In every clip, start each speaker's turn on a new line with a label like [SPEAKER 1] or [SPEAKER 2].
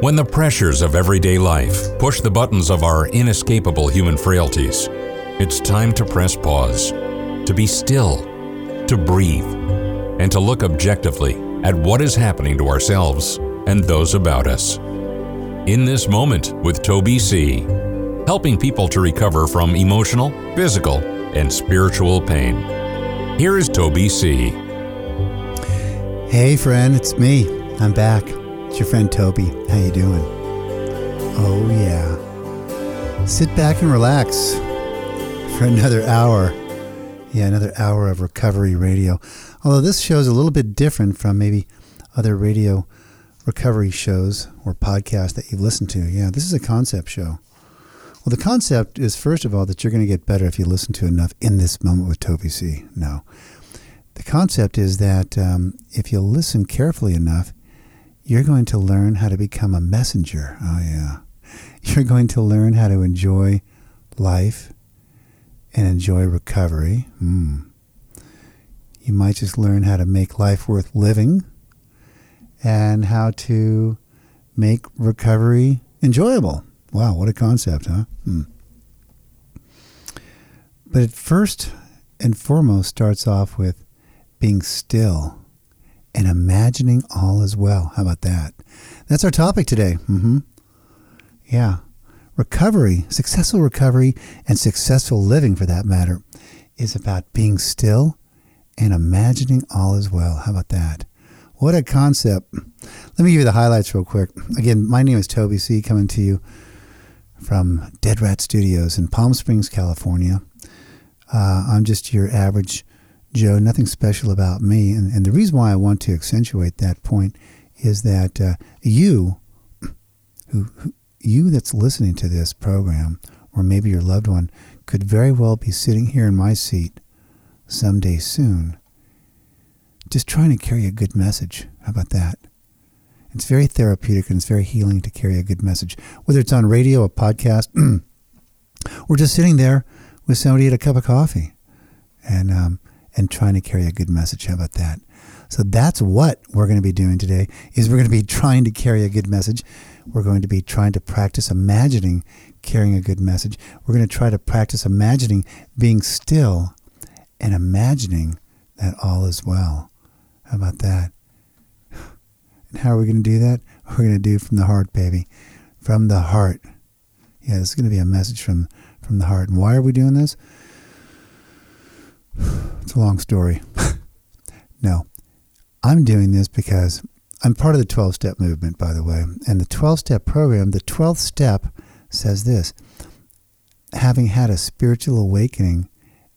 [SPEAKER 1] When the pressures of everyday life push the buttons of our inescapable human frailties, it's time to press pause, to be still, to breathe, and to look objectively at what is happening to ourselves and those about us. In this moment with Toby C., helping people to recover from emotional, physical, and spiritual pain. Here is Toby C.
[SPEAKER 2] Hey friend, it's me. I'm back. It's your friend Toby. How you doing? Oh yeah. Sit back and relax for another hour. Yeah, another hour of recovery radio. Although this show is a little bit different from maybe other radio recovery shows or podcasts that you've listened to. Yeah, this is a concept show. Well, the concept is first of all that you're going to get better if you listen to enough in this moment with Toby C. No. The concept is that um, if you listen carefully enough, you're going to learn how to become a messenger. Oh, yeah. You're going to learn how to enjoy life and enjoy recovery. Mm. You might just learn how to make life worth living and how to make recovery enjoyable. Wow, what a concept, huh? Hmm. But it first and foremost starts off with being still and imagining all is well. How about that? That's our topic today. Mm-hmm. Yeah. Recovery, successful recovery, and successful living for that matter, is about being still and imagining all is well. How about that? What a concept. Let me give you the highlights real quick. Again, my name is Toby C., coming to you from Dead Rat Studios in Palm Springs, California. Uh, I'm just your average Joe, nothing special about me. And, and the reason why I want to accentuate that point is that uh, you, who, who, you that's listening to this program, or maybe your loved one, could very well be sitting here in my seat someday soon, just trying to carry a good message. How about that? It's very therapeutic and it's very healing to carry a good message, whether it's on radio, a podcast, or just sitting there with somebody at a cup of coffee and um, and trying to carry a good message. How about that? So that's what we're going to be doing today. Is we're going to be trying to carry a good message. We're going to be trying to practice imagining carrying a good message. We're going to try to practice imagining being still and imagining that all is well. How about that? And how are we going to do that? We're going to do from the heart, baby. From the heart. Yeah, this is going to be a message from, from the heart. And why are we doing this? It's a long story. no, I'm doing this because I'm part of the 12 step movement, by the way. And the 12 step program, the 12th step says this having had a spiritual awakening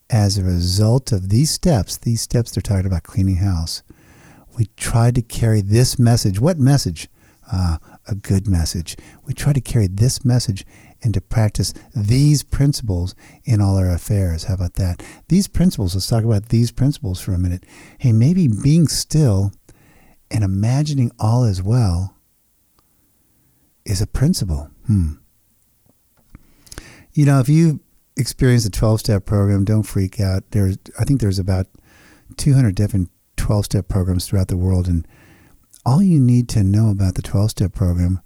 [SPEAKER 2] as a result of these steps, these steps they're talking about cleaning house, we tried to carry this message. What message? Uh, a good message. We try to carry this message and to practice these principles in all our affairs. How about that? These principles, let's talk about these principles for a minute. Hey, maybe being still and imagining all is well is a principle. Hmm. You know, if you experience the 12 step program, don't freak out. There's, I think there's about 200 different 12 step programs throughout the world. And all you need to know about the 12 step program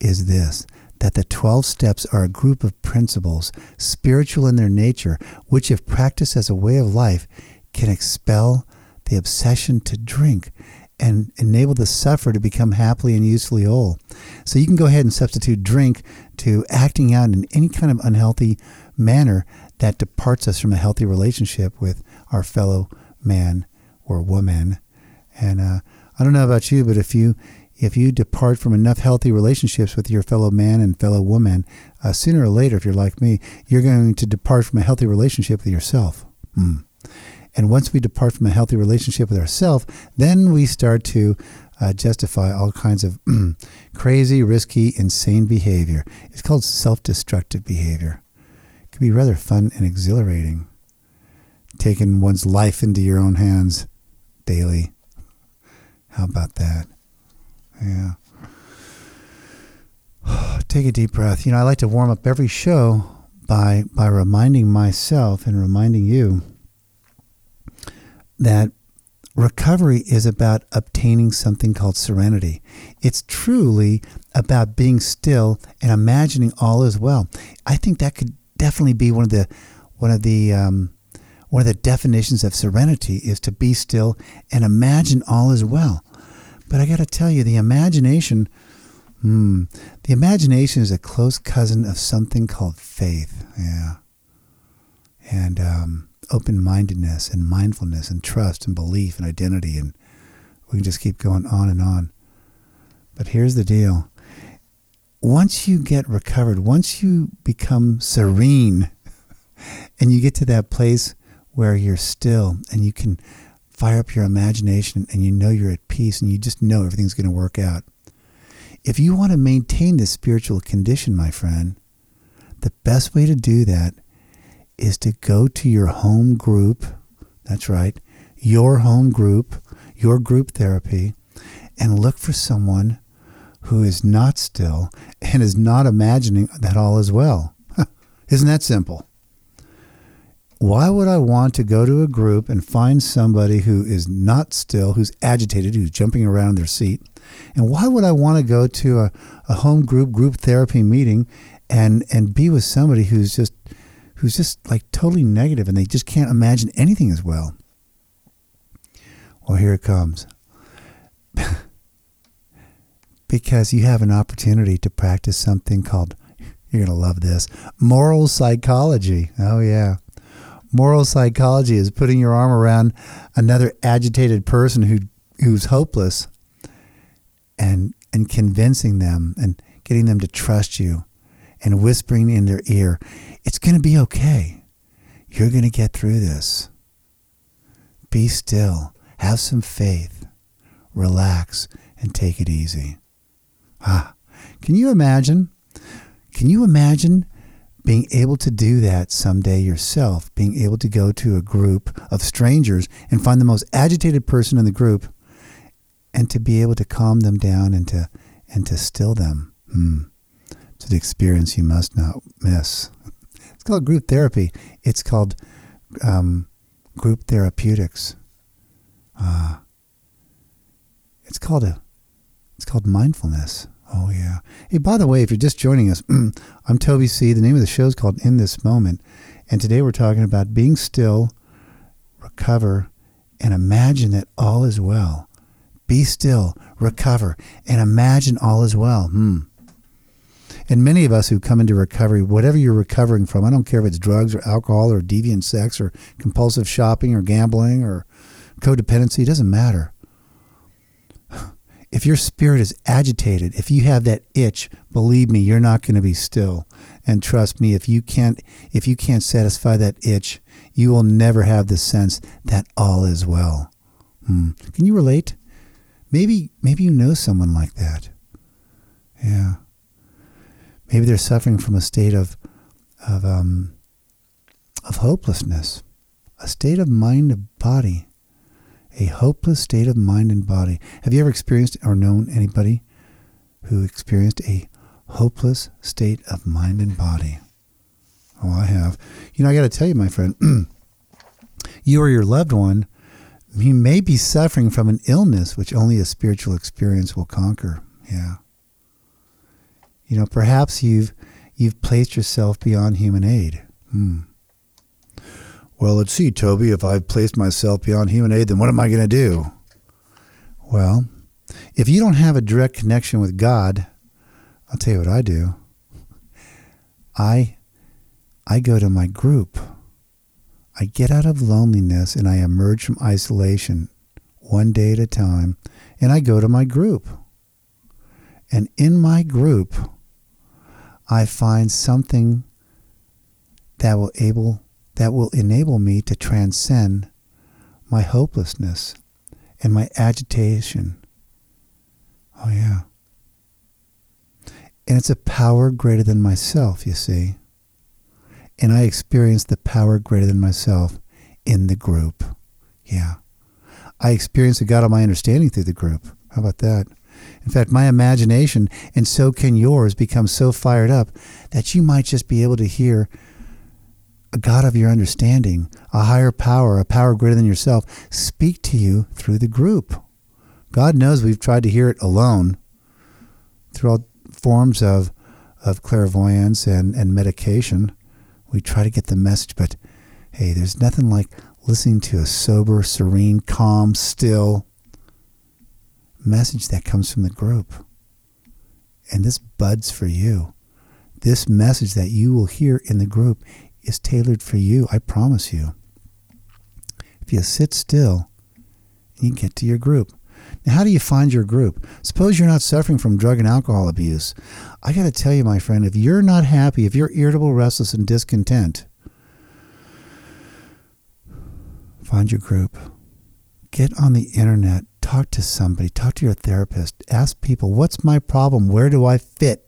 [SPEAKER 2] is this that the 12 steps are a group of principles, spiritual in their nature, which, if practiced as a way of life, can expel the obsession to drink and enable the sufferer to become happily and usefully whole. So you can go ahead and substitute drink to acting out in any kind of unhealthy manner that departs us from a healthy relationship with our fellow man or woman. And uh, I don't know about you, but if you if you depart from enough healthy relationships with your fellow man and fellow woman, uh, sooner or later, if you're like me, you're going to depart from a healthy relationship with yourself. Mm. And once we depart from a healthy relationship with ourselves, then we start to uh, justify all kinds of crazy, risky, insane behavior. It's called self destructive behavior. It can be rather fun and exhilarating, taking one's life into your own hands daily. How about that? Yeah. Take a deep breath. You know, I like to warm up every show by by reminding myself and reminding you that recovery is about obtaining something called serenity. It's truly about being still and imagining all is well. I think that could definitely be one of the one of the um, one of the definitions of serenity is to be still and imagine all is well. But I got to tell you, the imagination, hmm, the imagination is a close cousin of something called faith. Yeah, and um, open mindedness and mindfulness and trust and belief and identity. And we can just keep going on and on. But here's the deal once you get recovered, once you become serene, and you get to that place where you're still and you can fire up your imagination and you know you're at peace and you just know everything's going to work out. If you want to maintain this spiritual condition, my friend, the best way to do that is to go to your home group. That's right, your home group, your group therapy, and look for someone who is not still and is not imagining that all is well. Isn't that simple? Why would I want to go to a group and find somebody who is not still, who's agitated, who's jumping around their seat? And why would I want to go to a, a home group, group therapy meeting and, and be with somebody who's just who's just like totally negative and they just can't imagine anything as well. Well, here it comes. because you have an opportunity to practice something called, you're going to love this, moral psychology. Oh, yeah. Moral psychology is putting your arm around another agitated person who, who's hopeless and, and convincing them and getting them to trust you and whispering in their ear, it's going to be okay. You're going to get through this. Be still. Have some faith. Relax and take it easy. Ah, can you imagine? Can you imagine being able to do that someday yourself? Being able to go to a group of strangers and find the most agitated person in the group and to be able to calm them down and to, and to still them. Hmm. It's an experience you must not miss. It's called group therapy. It's called um, group therapeutics. Uh, it's called a. It's called mindfulness. Oh yeah. Hey, by the way, if you're just joining us, I'm Toby C. The name of the show is called In This Moment, and today we're talking about being still, recover, and imagine that all is well. Be still, recover, and imagine all is well. Hmm. And many of us who come into recovery, whatever you're recovering from, I don't care if it's drugs or alcohol or deviant sex or compulsive shopping or gambling or codependency, it doesn't matter. If your spirit is agitated, if you have that itch, believe me, you're not going to be still. And trust me, if you can't if you can't satisfy that itch, you will never have the sense that all is well. Hmm. Can you relate? Maybe maybe you know someone like that. Yeah. Maybe they're suffering from a state of of um, of hopelessness, a state of mind and body, a hopeless state of mind and body. Have you ever experienced or known anybody who experienced a hopeless state of mind and body? Oh, I have. You know, I got to tell you, my friend, you or your loved one, you may be suffering from an illness which only a spiritual experience will conquer. Yeah. You know, perhaps you've you've placed yourself beyond human aid. Hmm. Well, let's see, Toby. If I've placed myself beyond human aid, then what am I going to do? Well, if you don't have a direct connection with God, I'll tell you what I do. I I go to my group. I get out of loneliness and I emerge from isolation one day at a time, and I go to my group. And in my group, I find something that will able that will enable me to transcend my hopelessness and my agitation. Oh yeah. And it's a power greater than myself, you see. And I experience the power greater than myself in the group. Yeah. I experience the God of my understanding through the group. How about that? In fact, my imagination, and so can yours, become so fired up that you might just be able to hear a God of your understanding, a higher power, a power greater than yourself, speak to you through the group. God knows we've tried to hear it alone through all forms of, of clairvoyance and, and medication. We try to get the message, but hey, there's nothing like listening to a sober, serene, calm, still message that comes from the group. And this buds for you. This message that you will hear in the group is tailored for you, I promise you. If you sit still, you get to your group. Now, how do you find your group? Suppose you're not suffering from drug and alcohol abuse. I got to tell you, my friend, if you're not happy, if you're irritable, restless, and discontent, find your group. Get on the internet, talk to somebody, talk to your therapist, ask people, what's my problem? Where do I fit?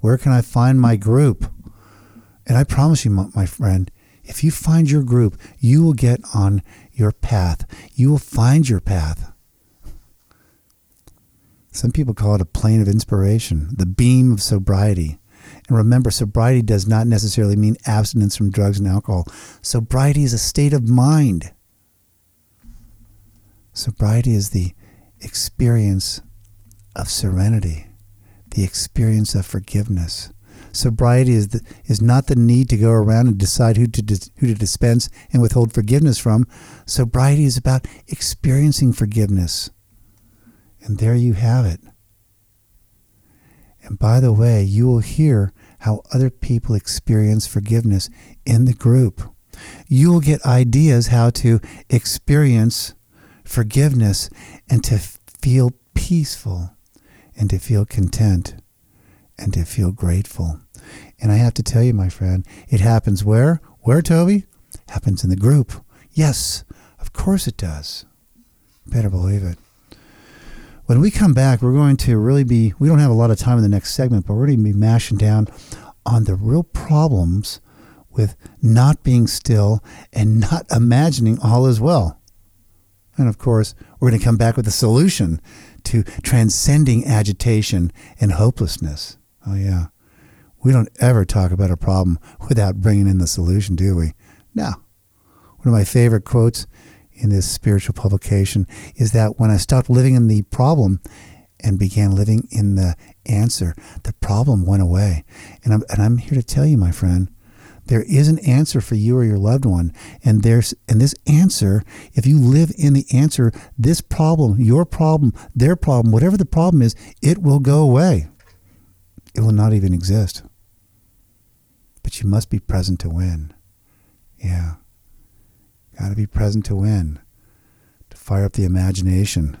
[SPEAKER 2] Where can I find my group? And I promise you, my friend, if you find your group, you will get on your path. You will find your path. Some people call it a plane of inspiration, the beam of sobriety. And remember, sobriety does not necessarily mean abstinence from drugs and alcohol. Sobriety is a state of mind. Sobriety is the experience of serenity, the experience of forgiveness, Sobriety is, the, is not the need to go around and decide who to, dis, who to dispense and withhold forgiveness from. Sobriety is about experiencing forgiveness. And there you have it. And by the way, you will hear how other people experience forgiveness in the group. You will get ideas how to experience forgiveness and to feel peaceful and to feel content and to feel grateful. And I have to tell you, my friend, it happens where? Where, Toby? Happens in the group. Yes, of course it does. Better believe it. When we come back, we're going to really be, we don't have a lot of time in the next segment, but we're going to be mashing down on the real problems with not being still and not imagining all is well. And of course, we're going to come back with a solution to transcending agitation and hopelessness. Oh, yeah. We don't ever talk about a problem without bringing in the solution, do we? No. One of my favorite quotes in this spiritual publication is that when I stopped living in the problem and began living in the answer, the problem went away. And I'm, and I'm here to tell you, my friend, there is an answer for you or your loved one. And there's and this answer, if you live in the answer, this problem, your problem, their problem, whatever the problem is, it will go away it will not even exist. But you must be present to win. Yeah. Got to be present to win, to fire up the imagination,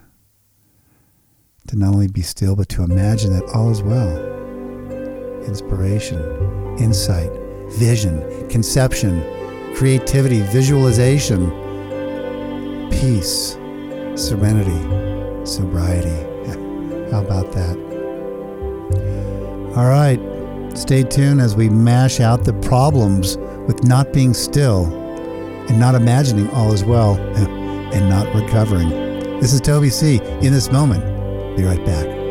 [SPEAKER 2] to not only be still, but to imagine that all is well. Inspiration, insight, vision, conception, creativity, visualization, peace, serenity, sobriety. How about that? All right. Stay tuned as we mash out the problems with not being still and not imagining all is well and not recovering. This is Toby C. in this moment. Be right back.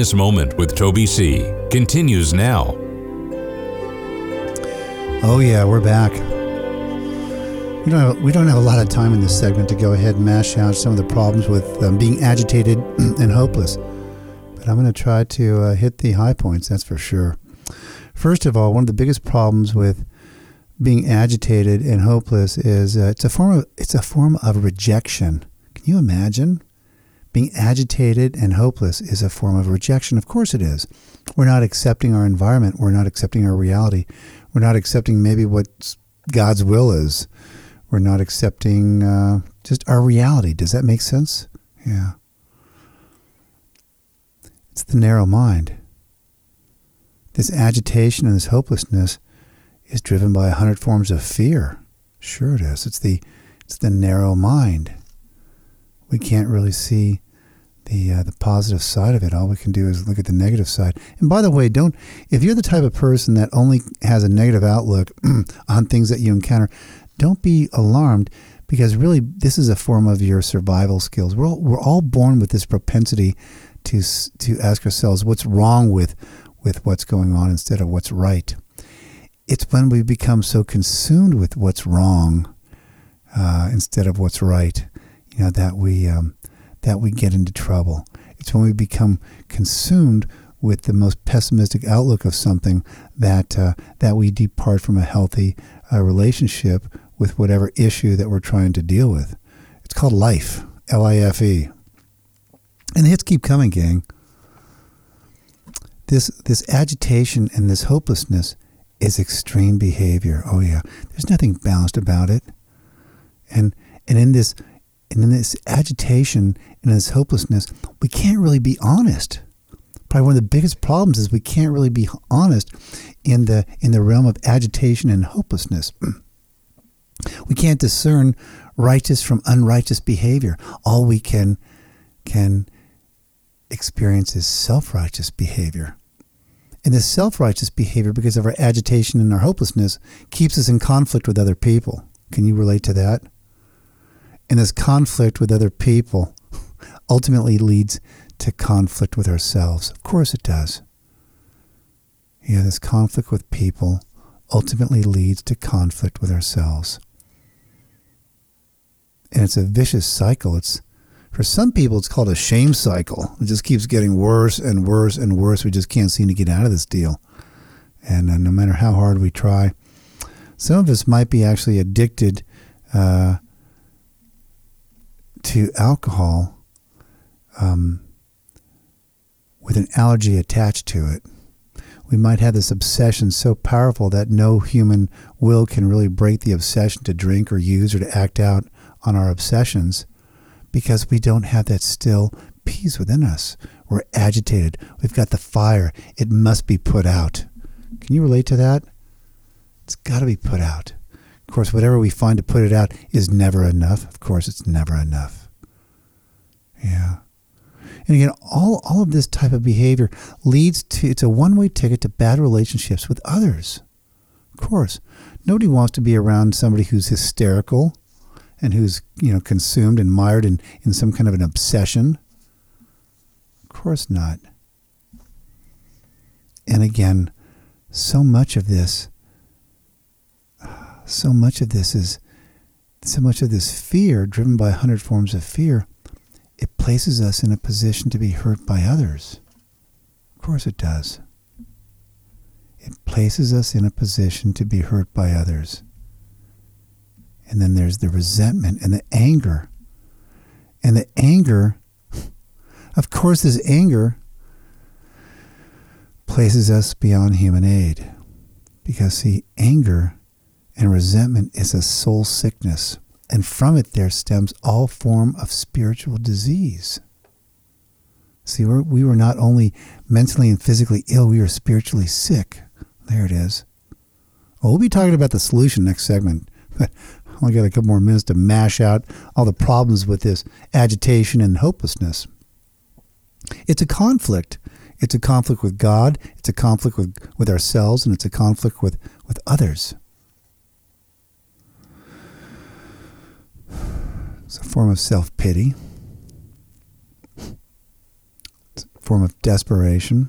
[SPEAKER 1] This Moment with Toby C. continues now.
[SPEAKER 2] Oh, yeah, we're back. We don't, have, we don't have a lot of time in this segment to go ahead and mash out some of the problems with um, being agitated and hopeless. But I'm going to try to uh, hit the high points, that's for sure. First of all, one of the biggest problems with being agitated and hopeless is uh, it's a form of it's a form of rejection. Can you imagine? Being agitated and hopeless is a form of rejection. Of course it is. We're not accepting our environment. We're not accepting our reality. We're not accepting maybe what God's will is. We're not accepting uh, just our reality. Does that make sense? Yeah. It's the narrow mind. This agitation and this hopelessness is driven by a hundred forms of fear. Sure it is. It's the it's the narrow mind. We can't really see the uh, the positive side of it. All we can do is look at the negative side. And by the way, don't if you're the type of person that only has a negative outlook on things that you encounter, don't be alarmed because really this is a form of your survival skills. We're all, we're all born with this propensity to to ask ourselves what's wrong with with what's going on instead of what's right. It's when we become so consumed with what's wrong uh, instead of what's right, you know, that we um, that we get into trouble. It's when we become consumed with the most pessimistic outlook of something that uh, that we depart from a healthy uh, relationship with whatever issue that we're trying to deal with. It's called life, L I F E. And the hits keep coming, gang. This this agitation and this hopelessness is extreme behavior. Oh yeah, there's nothing balanced about it. And and in this and in this agitation and this hopelessness, we can't really be honest. Probably one of the biggest problems is we can't really be honest in the in the realm of agitation and hopelessness. we can't discern righteous from unrighteous behavior. All we can can experience is self-righteous behavior. And this self-righteous behavior, because of our agitation and our hopelessness, keeps us in conflict with other people. Can you relate to that? And this conflict with other people ultimately leads to conflict with ourselves. Of course it does. Yeah, this conflict with people ultimately leads to conflict with ourselves. And it's a vicious cycle. It's for some people it's called a shame cycle. It just keeps getting worse and worse and worse. We just can't seem to get out of this deal. And uh, no matter how hard we try, some of us might be actually addicted uh, to alcohol um, with an allergy attached to it. We might have this obsession so powerful that no human will can really break the obsession to drink or use or to act out on our obsessions because we don't have that still peace within us. We're agitated. We've got the fire. It must be put out. Can you relate to that? It's got to be put out. Of course, whatever we find to put it out is never enough. Of course, it's never enough. Yeah. And again, all, all of this type of behavior leads to, it's a one way ticket to bad relationships with others. Of course, nobody wants to be around somebody who's hysterical and who's, you know, consumed and mired in, in some kind of an obsession. Of course not. And again, so much of this so much of this is so much of this fear, driven by a hundred forms of fear, it places us in a position to be hurt by others. Of course it does. It places us in a position to be hurt by others. And then there's the resentment and the anger. And the anger, of course, this anger places us beyond human aid. Because, see, anger and resentment is a soul sickness, and from it there stems all form of spiritual disease. See, we're, we were not only mentally and physically ill, we were spiritually sick. There it is. Well, we'll be talking about the solution next segment, but I only got a couple more minutes to mash out all the problems with this agitation and hopelessness. It's a conflict. It's a conflict with God, it's a conflict with, with ourselves, and it's a conflict with, with others. It's a form of self pity, it's a form of desperation.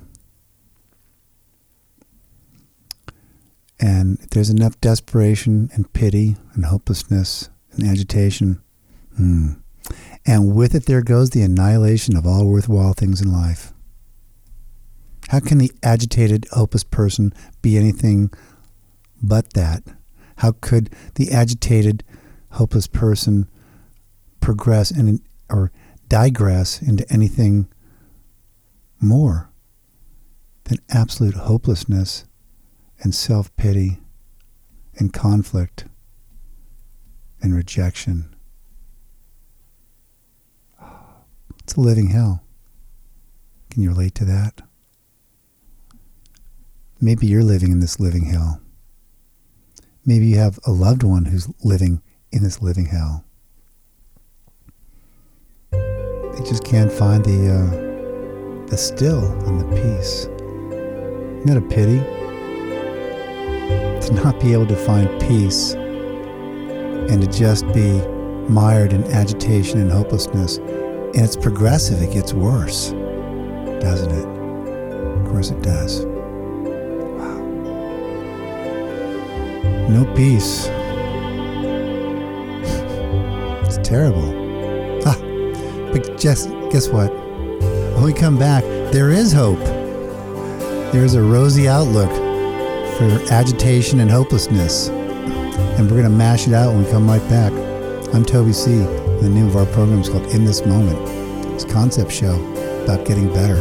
[SPEAKER 2] And if there's enough desperation and pity and hopelessness and agitation, hmm, and with it there goes the annihilation of all worthwhile things in life. How can the agitated, hopeless person be anything but that? How could the agitated, hopeless person progress and or digress into anything more than absolute hopelessness and self pity and conflict and rejection. It's a living hell. Can you relate to that? Maybe you're living in this living hell. Maybe you have a loved one who's living in this living hell. They just can't find the uh, the still and the peace. Isn't that a pity? To not be able to find peace and to just be mired in agitation and hopelessness. And it's progressive, it gets worse, doesn't it? Of course it does. Wow. No peace. It's terrible. Ah, but just guess what? When we come back, there is hope. There's a rosy outlook for agitation and hopelessness. And we're going to mash it out when we come right back. I'm Toby C. The name of our program is called In This Moment. It's a concept show about getting better.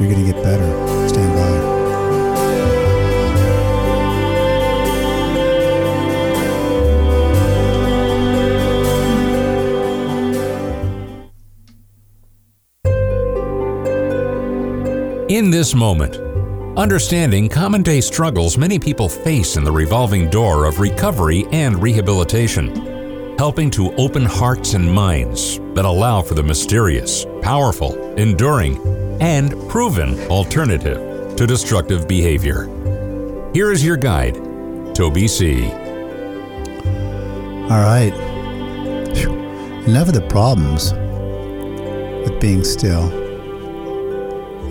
[SPEAKER 2] You're going to get better.
[SPEAKER 1] In this moment, understanding common day struggles many people face in the revolving door of recovery and rehabilitation, helping to open hearts and minds that allow for the mysterious, powerful, enduring, and proven alternative to destructive behavior. Here is your guide, Toby C.
[SPEAKER 2] All right. Enough of the problems with being still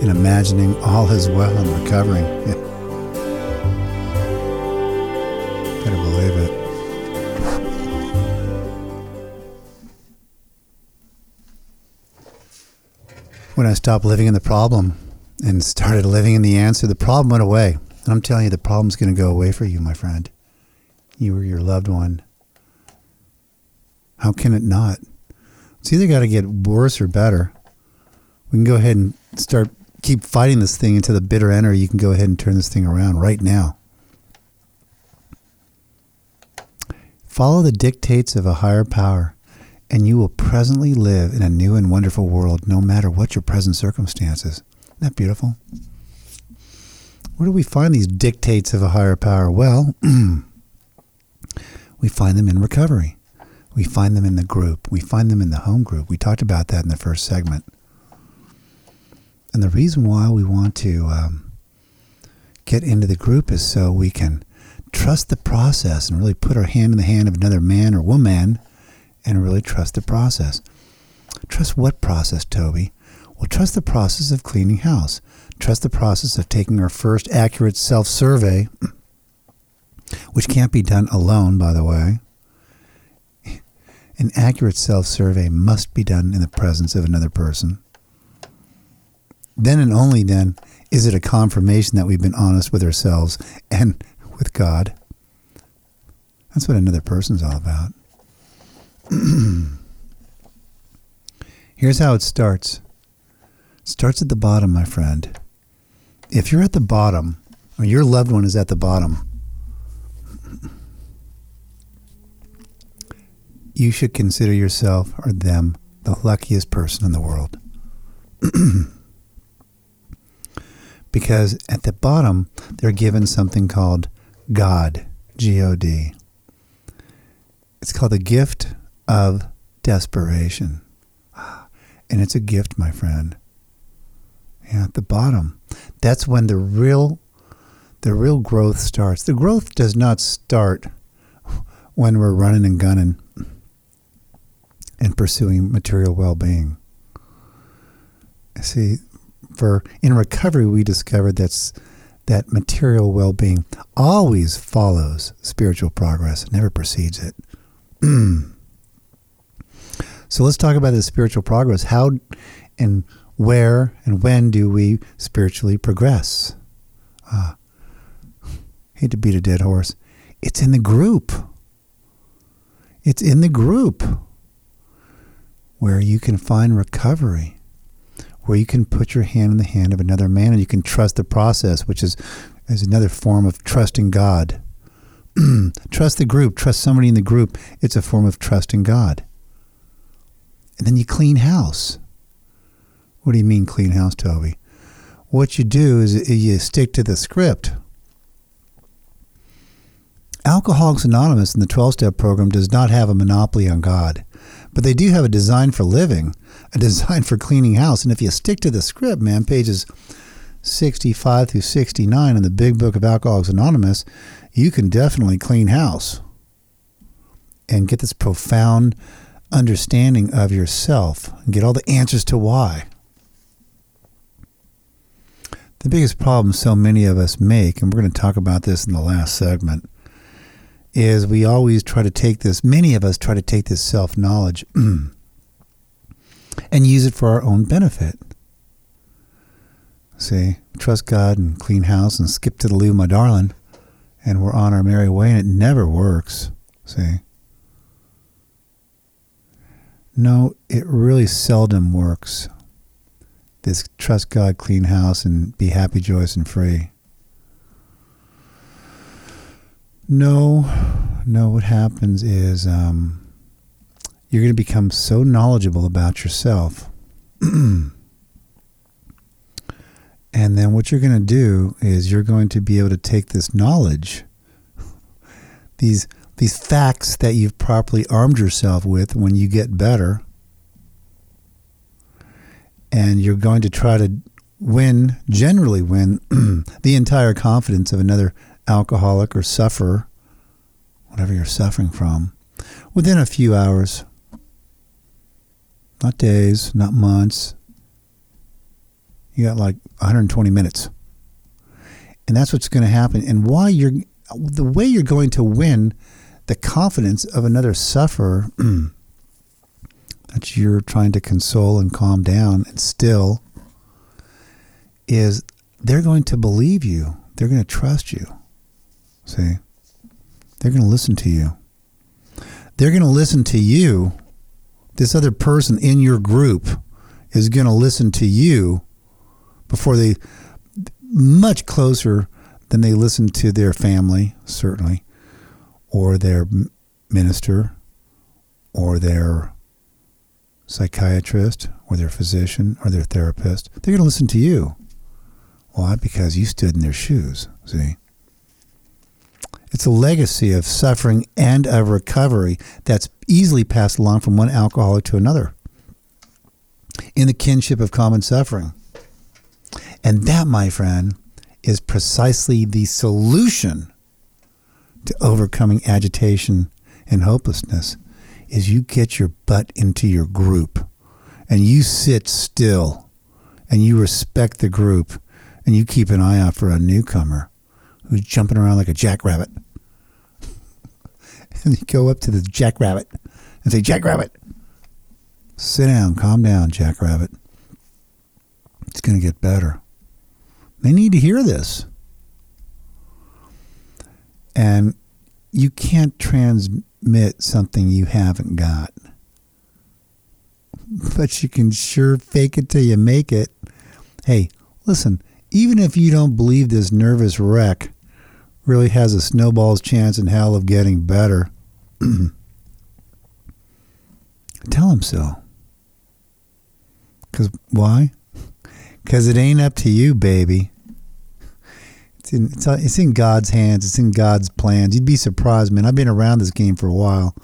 [SPEAKER 2] and imagining all is well and recovering. Better believe it. When I stopped living in the problem and started living in the answer, the problem went away. And I'm telling you, the problem's going to go away for you, my friend. You or your loved one. How can it not? It's either got to get worse or better. We can go ahead and start keep fighting this thing into the bitter end, or you can go ahead and turn this thing around right now. Follow the dictates of a higher power, and you will presently live in a new and wonderful world, no matter what your present circumstances. Isn't that beautiful? Where do we find these dictates of a higher power? Well, we find them in recovery. We find them in the group. We find them in the home group. We talked about that in the first segment. And the reason why we want to um, get into the group is so we can trust the process and really put our hand in the hand of another man or woman and really trust the process. Trust what process, Toby? Well, trust the process of cleaning house. Trust the process of taking our first accurate self survey, which can't be done alone, by the way. An accurate self survey must be done in the presence of another person. Then and only then is it a confirmation that we've been honest with ourselves and with God. That's what another person's all about. Here's how it starts. It starts at the bottom, my friend. If you're at the bottom, or your loved one is at the bottom, you should consider yourself or them the luckiest person in the world. because at the bottom they're given something called God, G O D. It's called the gift of desperation. Ah, and it's a gift, my friend. Yeah, at the bottom. That's when the real the real growth starts. The growth does not start when we're running and gunning and pursuing material well-being. See, for in recovery we discovered that's that material well-being always follows spiritual progress, never precedes it. so let's talk about the spiritual progress. How and where and when do we spiritually progress? Uh, hate to beat a dead horse. It's in the group. It's in the group where you can find recovery where you can put your hand in the hand of another man and you can trust the process, which is, is another form of trusting God. trust the group, trust somebody in the group. It's a form of trusting God. And then you clean house. What do you mean clean house, Toby? What you do is you stick to the script. Alcoholics Anonymous in the 12 step program does not have a monopoly on God, but they do have a design for living, a design for cleaning house. And if you stick to the script, man, pages 65 through 69 in the big book of Alcoholics Anonymous, you can definitely clean house and get this profound understanding of yourself and get all the answers to why. The biggest problem so many of us make, and we're going to talk about this in the last segment, is we always try to take this, many of us try to take this self knowledge and use it for our own benefit. See, trust God and clean house and skip to the loo, my darling, and we're on our merry way, and it never works. See? No, it really seldom works. This trust God, clean house, and be happy, joyous, and free. No, no, what happens is um, you're going to become so knowledgeable about yourself. and then what you're going to do is you're going to be able to take this knowledge, these these facts that you've properly armed yourself with when you get better, and you're going to try to win, generally win, the entire confidence of another alcoholic or suffer, whatever you're suffering from, within a few hours. Not days, not months. You got like 120 minutes. And that's what's going to happen. And why you're the way you're going to win the confidence of another sufferer that you're trying to console and calm down and still is they're going to believe you. They're going to trust you. See? They're going to listen to you. They're going to listen to you. This other person in your group is going to listen to you before they, much closer than they listen to their family, certainly, or their minister, or their psychiatrist, or their physician, or their therapist. They're going to listen to you. Why? Because you stood in their shoes, see? It's a legacy of suffering and of recovery that's easily passed along from one alcoholic to another in the kinship of common suffering. And that, my friend, is precisely the solution to overcoming agitation and hopelessness is you get your butt into your group and you sit still and you respect the group and you keep an eye out for a newcomer who's jumping around like a jackrabbit. and you go up to the jackrabbit and say, Jackrabbit, sit down, calm down, jackrabbit. It's going to get better. They need to hear this. And you can't transmit something you haven't got. But you can sure fake it till you make it. Hey, listen, even if you don't believe this nervous wreck really has a snowball's chance in hell of getting better, tell him so. Because why? Because it ain't up to you, baby. It's in, it's, uh, it's in God's hands. It's in God's plans. You'd be surprised, man. I've been around this game for a while.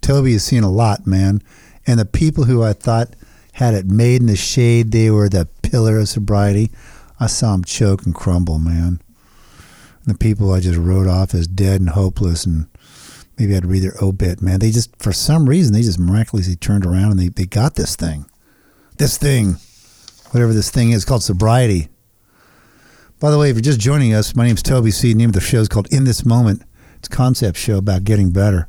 [SPEAKER 2] Toby has seen a lot, man. And the people who I thought had it made in the shade, they were the pillar of sobriety. I saw them choke and crumble, man. And the people I just wrote off as dead and hopeless and maybe I'd read their obit, man. They just, for some reason, they just miraculously turned around and they, they got this thing. This thing, whatever this thing is called sobriety. By the way, if you're just joining us, my name's Toby C. The name of the show is called In This Moment. It's a concept show about getting better.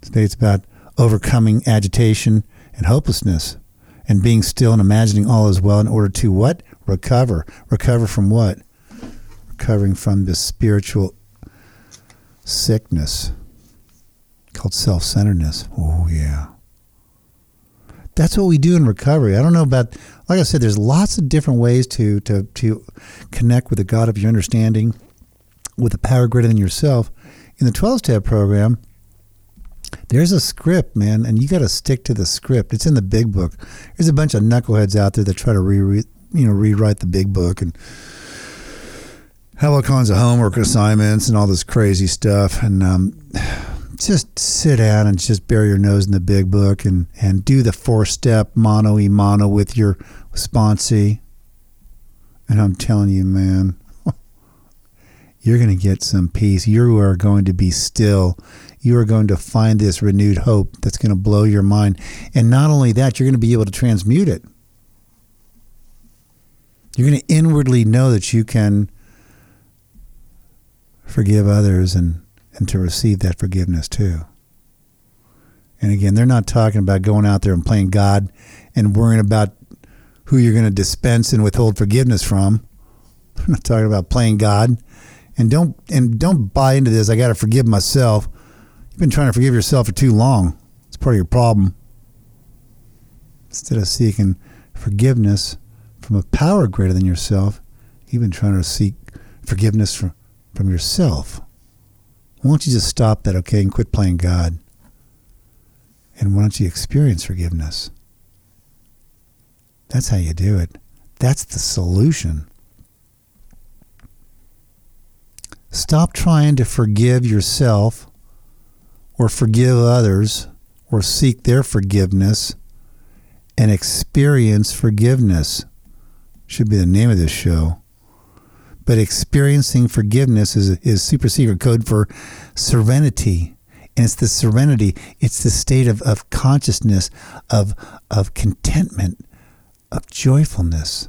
[SPEAKER 2] Today it's about overcoming agitation and hopelessness and being still and imagining all is well in order to what? Recover. Recover from what? Recovering from this spiritual sickness called self centeredness. Oh, yeah. That's what we do in recovery. I don't know about, like I said, there's lots of different ways to, to, to connect with the God of your understanding, with the power greater than yourself. In the 12 step program, there's a script, man, and you got to stick to the script. It's in the big book. There's a bunch of knuckleheads out there that try to re, you know, rewrite the big book and have all kinds of homework assignments and all this crazy stuff, and um, just sit down and just bury your nose in the big book and, and do the four step mano e mano with your sponsee. And I'm telling you, man, you're going to get some peace. You are going to be still. You are going to find this renewed hope that's going to blow your mind. And not only that, you're going to be able to transmute it. You're going to inwardly know that you can forgive others and, and to receive that forgiveness too. And again, they're not talking about going out there and playing God and worrying about who you're going to dispense and withhold forgiveness from. They're not talking about playing God. And don't and don't buy into this. I got to forgive myself. You've been trying to forgive yourself for too long. It's part of your problem. Instead of seeking forgiveness from a power greater than yourself, you've been trying to seek forgiveness from, from yourself. Why don't you just stop that, okay, and quit playing God? And why don't you experience forgiveness? That's how you do it. That's the solution. Stop trying to forgive yourself or forgive others or seek their forgiveness and experience forgiveness. Should be the name of this show. But experiencing forgiveness is, is super secret code for serenity. And it's the serenity, it's the state of, of consciousness, of, of contentment, of joyfulness.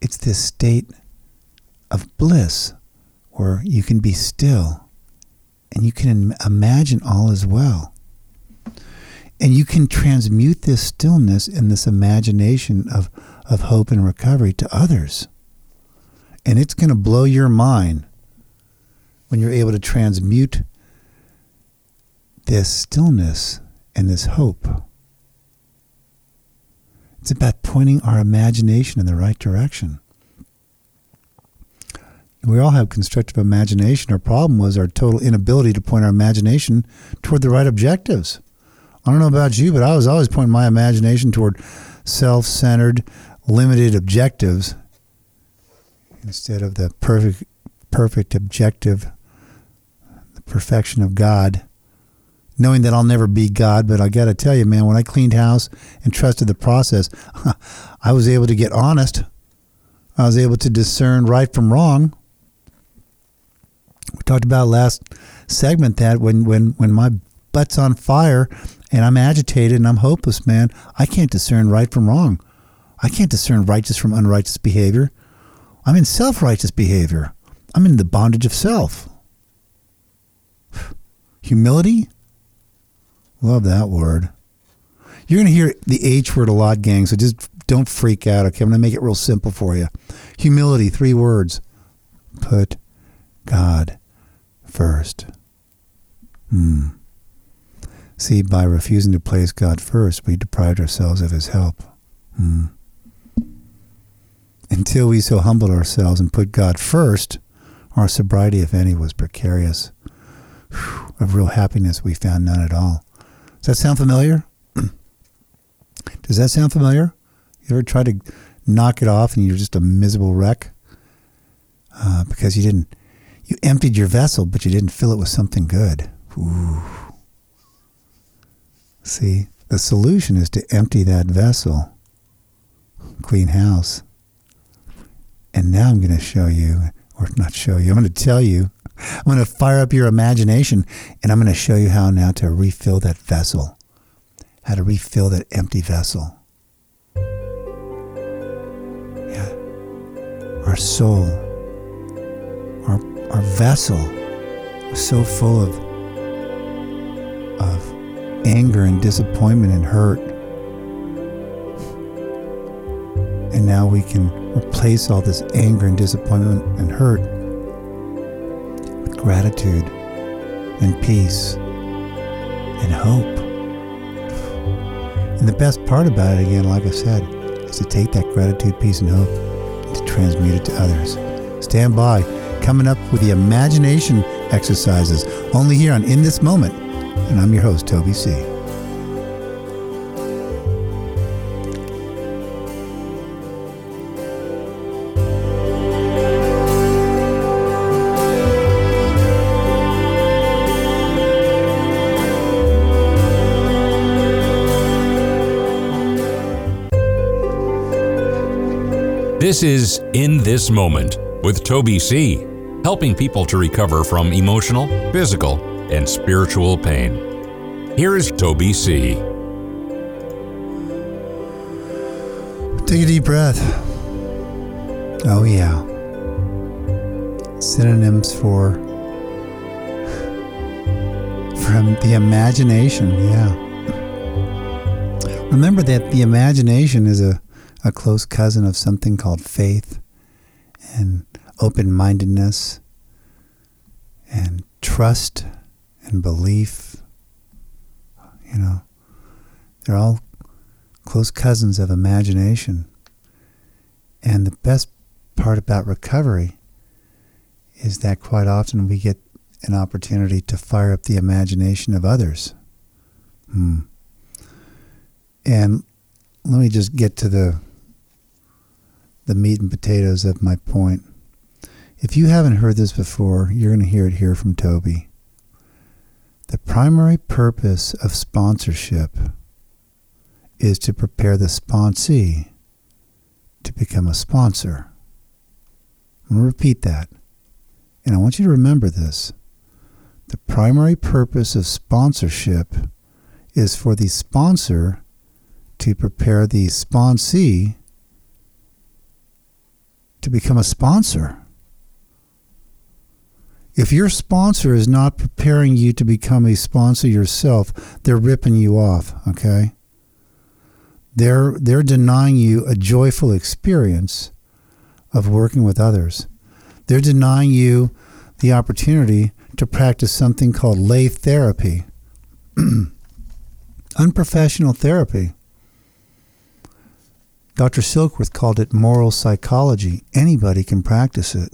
[SPEAKER 2] It's this state of bliss where you can be still and you can imagine all is well. And you can transmute this stillness and this imagination of, of hope and recovery to others. And it's going to blow your mind when you're able to transmute this stillness and this hope. It's about pointing our imagination in the right direction. We all have constructive imagination. Our problem was our total inability to point our imagination toward the right objectives. I don't know about you, but I was always pointing my imagination toward self centered, limited objectives instead of the perfect, perfect objective, the perfection of God. Knowing that I'll never be God, but I got to tell you, man, when I cleaned house and trusted the process, I was able to get honest. I was able to discern right from wrong. We talked about last segment that when when when my butt's on fire and I'm agitated and I'm hopeless, man, I can't discern right from wrong. I can't discern righteous from unrighteous behavior. I'm in self righteous behavior. I'm in the bondage of self. Humility? Love that word. You're going to hear the H word a lot, gang, so just don't freak out, okay? I'm going to make it real simple for you. Humility, three words. Put God first. Hmm. See, by refusing to place God first, we deprived ourselves of his help. Hmm. Until we so humbled ourselves and put God first, our sobriety, if any, was precarious. Whew, of real happiness, we found none at all. Does that sound familiar? Does that sound familiar? You ever try to knock it off and you're just a miserable wreck? Uh, because you didn't, you emptied your vessel, but you didn't fill it with something good. Ooh. See, the solution is to empty that vessel, clean house. And now I'm going to show you, or not show you, I'm going to tell you, I'm going to fire up your imagination and I'm going to show you how now to refill that vessel, how to refill that empty vessel. Yeah. Our soul, our, our vessel was so full of, of anger and disappointment and hurt. And now we can replace all this anger and disappointment and hurt with gratitude and peace and hope. And the best part about it, again, like I said, is to take that gratitude, peace, and hope and to transmute it to others. Stand by, coming up with the imagination exercises only here on In This Moment. And I'm your host, Toby C.
[SPEAKER 1] This is In This Moment with Toby C., helping people to recover from emotional, physical, and spiritual pain. Here is Toby C.
[SPEAKER 2] Take a deep breath. Oh, yeah. Synonyms for from the imagination, yeah. Remember that the imagination is a a close cousin of something called faith and open mindedness and trust and belief. You know, they're all close cousins of imagination. And the best part about recovery is that quite often we get an opportunity to fire up the imagination of others. Hmm. And let me just get to the the meat and potatoes of my point. If you haven't heard this before, you're going to hear it here from Toby. The primary purpose of sponsorship is to prepare the sponsee to become a sponsor. I'm going to repeat that. And I want you to remember this. The primary purpose of sponsorship is for the sponsor to prepare the sponsee to become a sponsor. If your sponsor is not preparing you to become a sponsor yourself, they're ripping you off, okay? They're they're denying you a joyful experience of working with others. They're denying you the opportunity to practice something called lay therapy. Unprofessional therapy. Dr. Silkworth called it moral psychology. Anybody can practice it.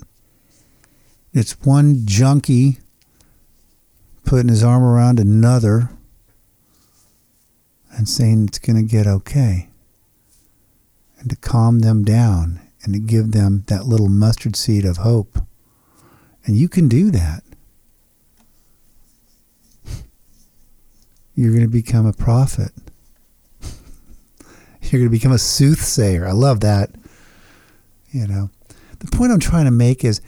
[SPEAKER 2] It's one junkie putting his arm around another and saying it's going to get okay. And to calm them down and to give them that little mustard seed of hope. And you can do that. You're going to become a prophet. You're going to become a soothsayer. I love that. You know, the point I'm trying to make is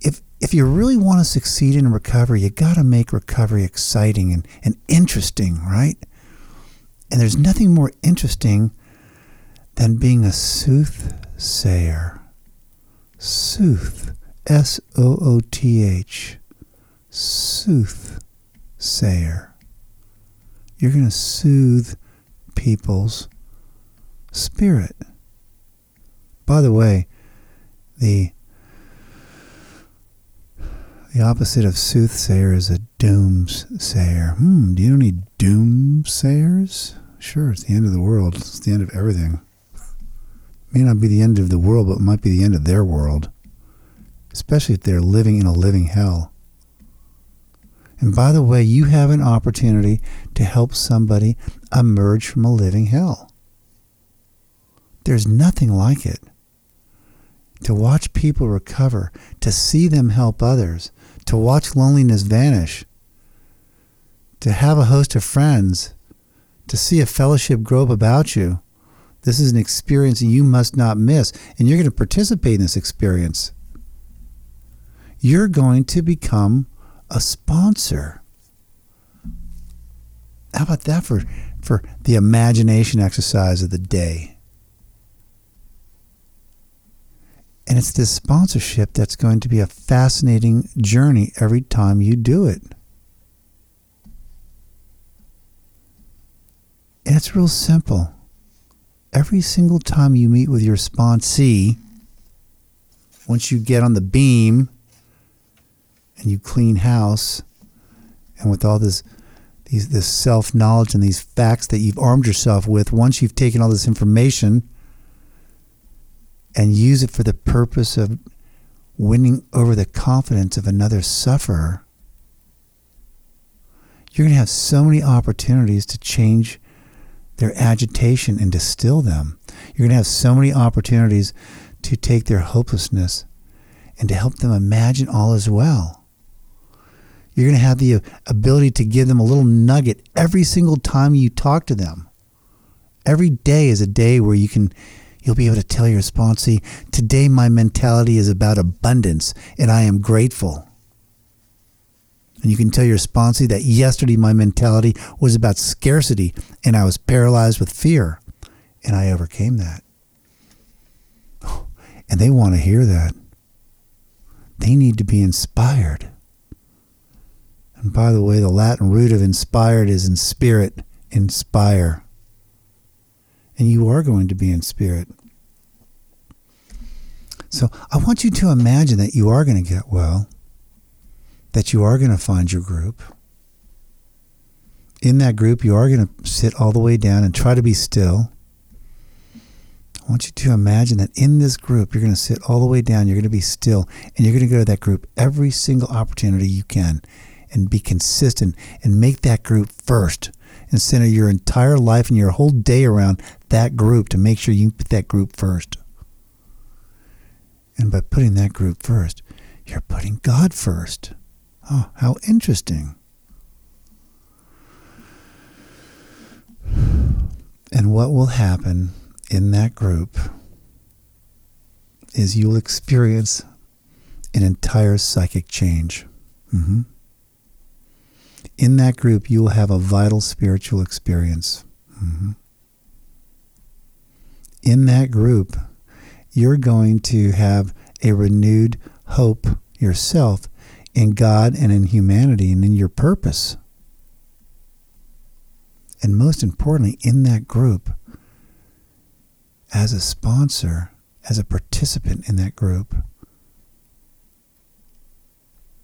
[SPEAKER 2] if if you really want to succeed in recovery, you got to make recovery exciting and, and interesting, right? And there's nothing more interesting than being a soothsayer. Sooth. S O O T H. Soothsayer. You're going to soothe people's spirit. By the way, the the opposite of soothsayer is a doomsayer. Hmm, do you know any doomsayers? Sure, it's the end of the world. It's the end of everything. May not be the end of the world, but it might be the end of their world. Especially if they're living in a living hell. And by the way, you have an opportunity to help somebody emerge from a living hell. There's nothing like it. To watch people recover, to see them help others, to watch loneliness vanish, to have a host of friends, to see a fellowship grow up about you. This is an experience you must not miss, and you're going to participate in this experience. You're going to become a sponsor. How about that for, for the imagination exercise of the day? And it's this sponsorship that's going to be a fascinating journey every time you do it. And it's real simple. Every single time you meet with your sponsee, once you get on the beam and you clean house, and with all this these, this self knowledge and these facts that you've armed yourself with, once you've taken all this information and use it for the purpose of winning over the confidence of another sufferer, you're going to have so many opportunities to change their agitation and distill them. You're going to have so many opportunities to take their hopelessness and to help them imagine all is well. You're going to have the ability to give them a little nugget every single time you talk to them. Every day is a day where you can You'll be able to tell your sponsee, today my mentality is about abundance and I am grateful. And you can tell your sponsee that yesterday my mentality was about scarcity and I was paralyzed with fear and I overcame that. And they want to hear that. They need to be inspired. And by the way, the Latin root of inspired is in spirit, inspire. And you are going to be in spirit. So I want you to imagine that you are going to get well, that you are going to find your group. In that group, you are going to sit all the way down and try to be still. I want you to imagine that in this group, you're going to sit all the way down, you're going to be still, and you're going to go to that group every single opportunity you can and be consistent and make that group first and center your entire life and your whole day around that group to make sure you put that group first. And by putting that group first, you're putting God first. Oh, how interesting. And what will happen in that group is you'll experience an entire psychic change. Mm-hmm. In that group, you will have a vital spiritual experience. Mm-hmm. In that group, you're going to have a renewed hope yourself in God and in humanity and in your purpose. And most importantly, in that group, as a sponsor, as a participant in that group,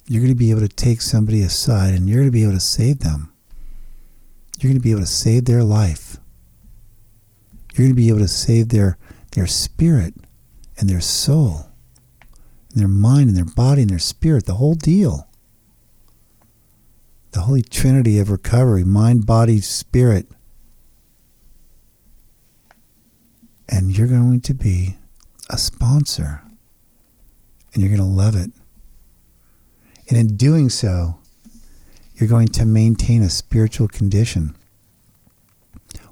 [SPEAKER 2] you're going to be able to take somebody aside and you're going to be able to save them. You're going to be able to save their life. You're going to be able to save their, their spirit and their soul, and their mind and their body and their spirit, the whole deal. The Holy Trinity of recovery mind, body, spirit. And you're going to be a sponsor, and you're going to love it. And in doing so, you're going to maintain a spiritual condition.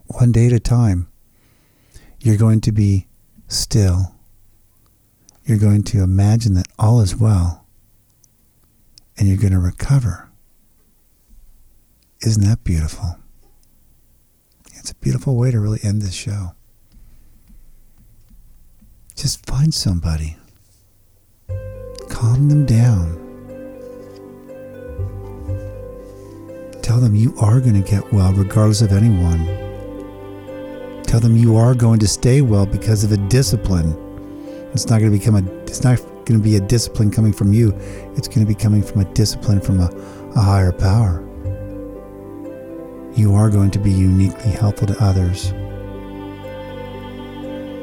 [SPEAKER 2] One day at a time, you're going to be still. You're going to imagine that all is well, and you're going to recover. Isn't that beautiful? It's a beautiful way to really end this show. Just find somebody, calm them down Tell them you are going to get well regardless of anyone. Tell them you are going to stay well because of a discipline. It's not going to become a it's not going to be a discipline coming from you. It's going to be coming from a discipline from a, a higher power. You are going to be uniquely helpful to others.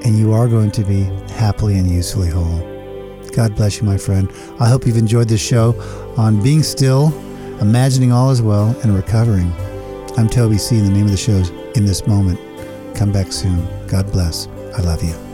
[SPEAKER 2] And you are going to be happily and usefully whole. God bless you, my friend. I hope you've enjoyed this show on being still imagining all is well, and recovering. I'm Toby C. In the name of the show is In This Moment. Come back soon. God bless. I love you.